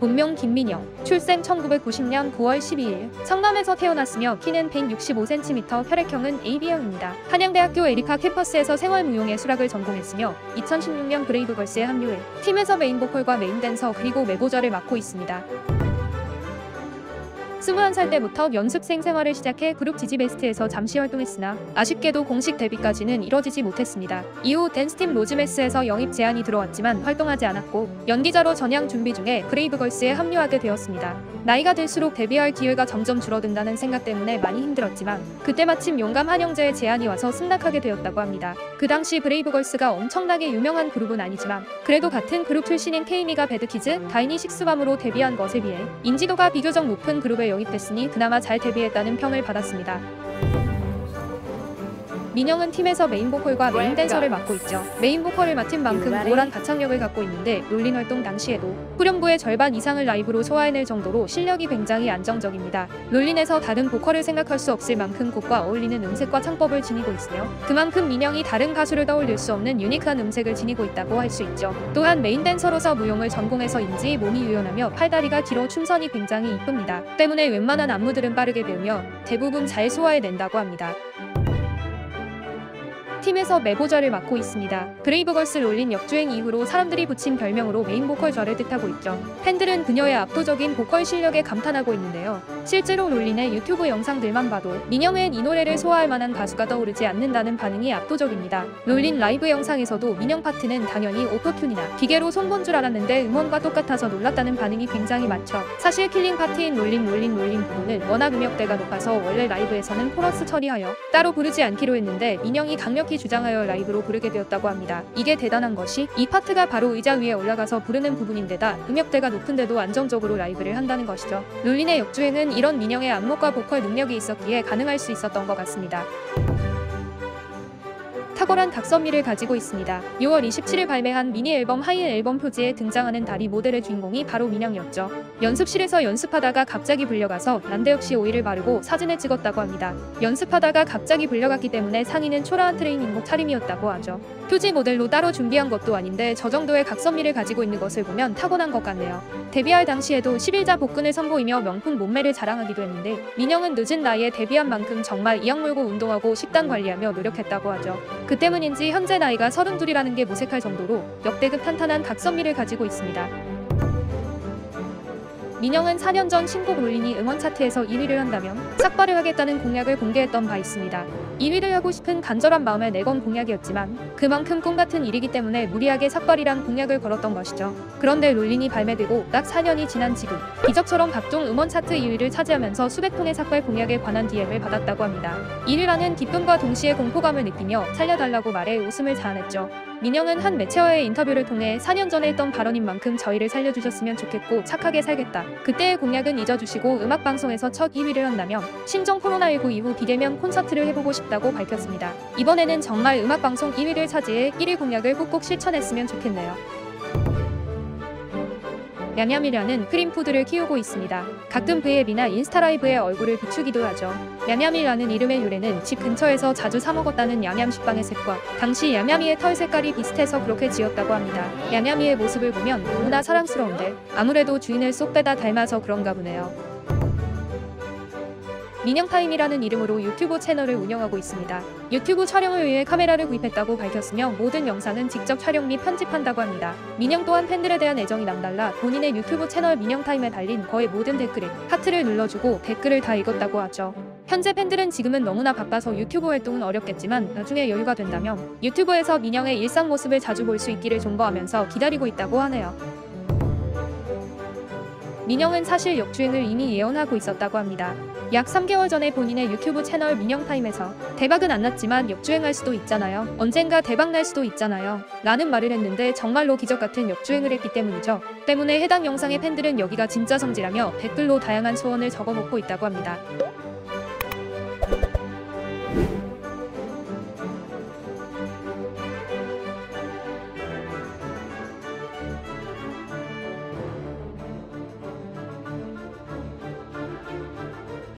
본명 김민영, 출생 1990년 9월 12일, 성남에서 태어났으며 키는 165cm, 혈액형은 AB형입니다. 한양대학교 에리카 캠퍼스에서 생활무용예술학을 전공했으며 2016년 브레이브걸스에 합류해 팀에서 메인 보컬과 메인 댄서 그리고 메보저를 맡고 있습니다. 21살 때부터 연습생 생활을 시작해 그룹 지지베스트에서 잠시 활동했으나 아쉽게도 공식 데뷔까지는 이뤄지지 못했습니다. 이후 댄스팀 로즈메스에서 영입 제안이 들어왔지만 활동하지 않았고 연기자로 전향 준비 중에 브레이브걸스에 합류하게 되었습니다. 나이가 들수록 데뷔할 기회가 점점 줄어든다는 생각 때문에 많이 힘들었지만 그때 마침 용감한형제의 제안이 와서 승낙하게 되었다고 합니다. 그 당시 브레이브걸스가 엄청나게 유명한 그룹은 아니지만 그래도 같은 그룹 출신인 케이미가 배드키즈, 다인이 식스밤으로 데뷔한 것에 비해 인지도가 비교적 높은 그룹에 영입됐으니 그나마 잘 데뷔했다는 평을 받았습니다. 민영은 팀에서 메인 보컬과 메인 댄서를 맡고 있죠. 메인 보컬을 맡은 만큼 우월한 가창력을 갖고 있는데 롤린 활동 당시에도 후렴구의 절반 이상을 라이브로 소화해낼 정도로 실력이 굉장히 안정적입니다. 롤린에서 다른 보컬을 생각할 수 없을 만큼 곡과 어울리는 음색과 창법을 지니고 있으며 그만큼 민영이 다른 가수를 떠올릴 수 없는 유니크한 음색을 지니고 있다고 할 수 있죠. 또한 메인 댄서로서 무용을 전공해서인지 몸이 유연하며 팔다리가 길어 춤선이 굉장히 이쁩니다. 때문에 웬만한 안무들은 빠르게 배우며 대부분 잘 소화해낸다고 합니다. 팀에서 메보좌를 맡고 있습니다. 브레이브걸스 롤린 역주행 이후로 사람들이 붙인 별명으로 메인 보컬좌를 뜻하고 있죠. 팬들은 그녀의 압도적인 보컬 실력에 감탄하고 있는데요. 실제로 롤린의 유튜브 영상들만 봐도 민영 외엔 이 노래를 소화할 만한 가수가 떠오르지 않는다는 반응이 압도적입니다. 롤린 라이브 영상에서도 민영 파트는 당연히 autotune이나 기계로 손본 줄 알았는데 음원과 똑같아서 놀랐다는 반응이 굉장히 많죠. 사실 killing part인 rollin' rollin' rollin' 부분은 워낙 음역대가 높아서 원래 라이브에서는 코러스 처리하여 따로 부르지 않기로 했는데 민영이 강력히 주장하여 라이브로 부르게 되었다고 합니다. 이게 대단한 것이 이 파트가 바로 의자 위에 올라가서 부르는 부분인데다 음역대가 높은데도 안정적으로 라이브를 한다는 것이죠. 롤린의 역주행은 이런 민영의 안무와 보컬 능력이 있었기에 가능할 수 있었던 것 같습니다. 탁월한 각선미를 가지고 있습니다. 6월 27일 발매한 미니 앨범 하이힐 앨범 표지에 등장하는 다리 모델의 주인공이 바로 민영이었죠. 연습실에서 연습하다가 갑자기 불려가서 난데없이 오일을 바르고 사진을 찍었다고 합니다. 연습하다가 갑자기 불려갔기 때문에 상의는 초라한 트레이닝복 차림이었다고 하죠. 표지 모델로 따로 준비한 것도 아닌데 저 정도의 각선미를 가지고 있는 것을 보면 타고난 것 같네요. 데뷔할 당시에도 11자 복근을 선보이며 명품 몸매를 자랑하기도 했는데 민영은 늦은 나이에 데뷔한 만큼 정말 이악 물고 운동하고 식단 관리하며 노력했다고 하죠. 그 때문인지 현재 나이가 32이라는 게 무색할 정도로 역대급 탄탄한 각선미를 가지고 있습니다. 민영은 4년 전 신곡 롤린이 음원 차트에서 1위를 한다면 삭발을 하겠다는 공약을 공개했던 바 있습니다. 1위를 하고 싶은 간절한 마음에 내건 공약이었지만 그만큼 꿈 같은 일이기 때문에 무리하게 삭발이란 공약을 걸었던 것이죠. 그런데 롤린이 발매되고 딱 4년이 지난 지금 기적처럼 각종 음원 차트 2위를 차지하면서 수백 통의 삭발 공약에 관한 DM을 받았다고 합니다. 1위라는 기쁨과 동시에 공포감을 느끼며 살려달라고 말해 웃음을 자아냈죠. 민영은 한 매체와의 인터뷰를 통해 4년 전에 했던 발언인 만큼 저희를 살려주셨으면 좋겠고 착하게 살겠다. 그때의 공약은 잊어주시고 음악방송에서 첫 2위를 한다면 신종 코로나19 이후 비대면 콘서트를 해보고 싶다고 밝혔습니다. 이번에는 정말 음악방송 2위를 차지해 1위 공약을 꼭꼭 실천했으면 좋겠네요. 냠냠이라는 크림푸들을 키우고 있습니다. 가끔 브이앱이나 인스타라이브에 얼굴을 비추기도 하죠. 냠냠이라는 이름의 유래는 집 근처에서 자주 사 먹었다는 냠냠 식빵의 색과 당시 냠냠이의 털 색깔이 비슷해서 그렇게 지었다고 합니다. 냠냠이의 모습을 보면 너무나 사랑스러운데 아무래도 주인을 쏙 빼다 닮아서 그런가 보네요. 민영타임이라는 이름으로 유튜브 채널을 운영하고 있습니다. 유튜브 촬영을 위해 카메라를 구입했다고 밝혔으며 모든 영상은 직접 촬영 및 편집한다고 합니다. 민영 또한 팬들에 대한 애정이 남달라 본인의 유튜브 채널 민영타임에 달린 거의 모든 댓글에 하트를 눌러주고 댓글을 다 읽었다고 하죠. 현재 팬들은 지금은 너무나 바빠서 유튜브 활동은 어렵겠지만 나중에 여유가 된다면 유튜브에서 민영의 일상 모습을 자주 볼 수 있기를 존버하면서 기다리고 있다고 하네요. 민영은 사실 역주행을 이미 예언하고 있었다고 합니다. 약 3개월 전에 본인의 유튜브 채널 민영타임에서 대박은 안 났지만 역주행할 수도 있잖아요. 언젠가 대박 날 수도 있잖아요. 라는 말을 했는데 정말로 기적 같은 역주행을 했기 때문이죠. 때문에 해당 영상의 팬들은 여기가 진짜 성지라며 댓글로 다양한 소원을 적어놓고 있다고 합니다.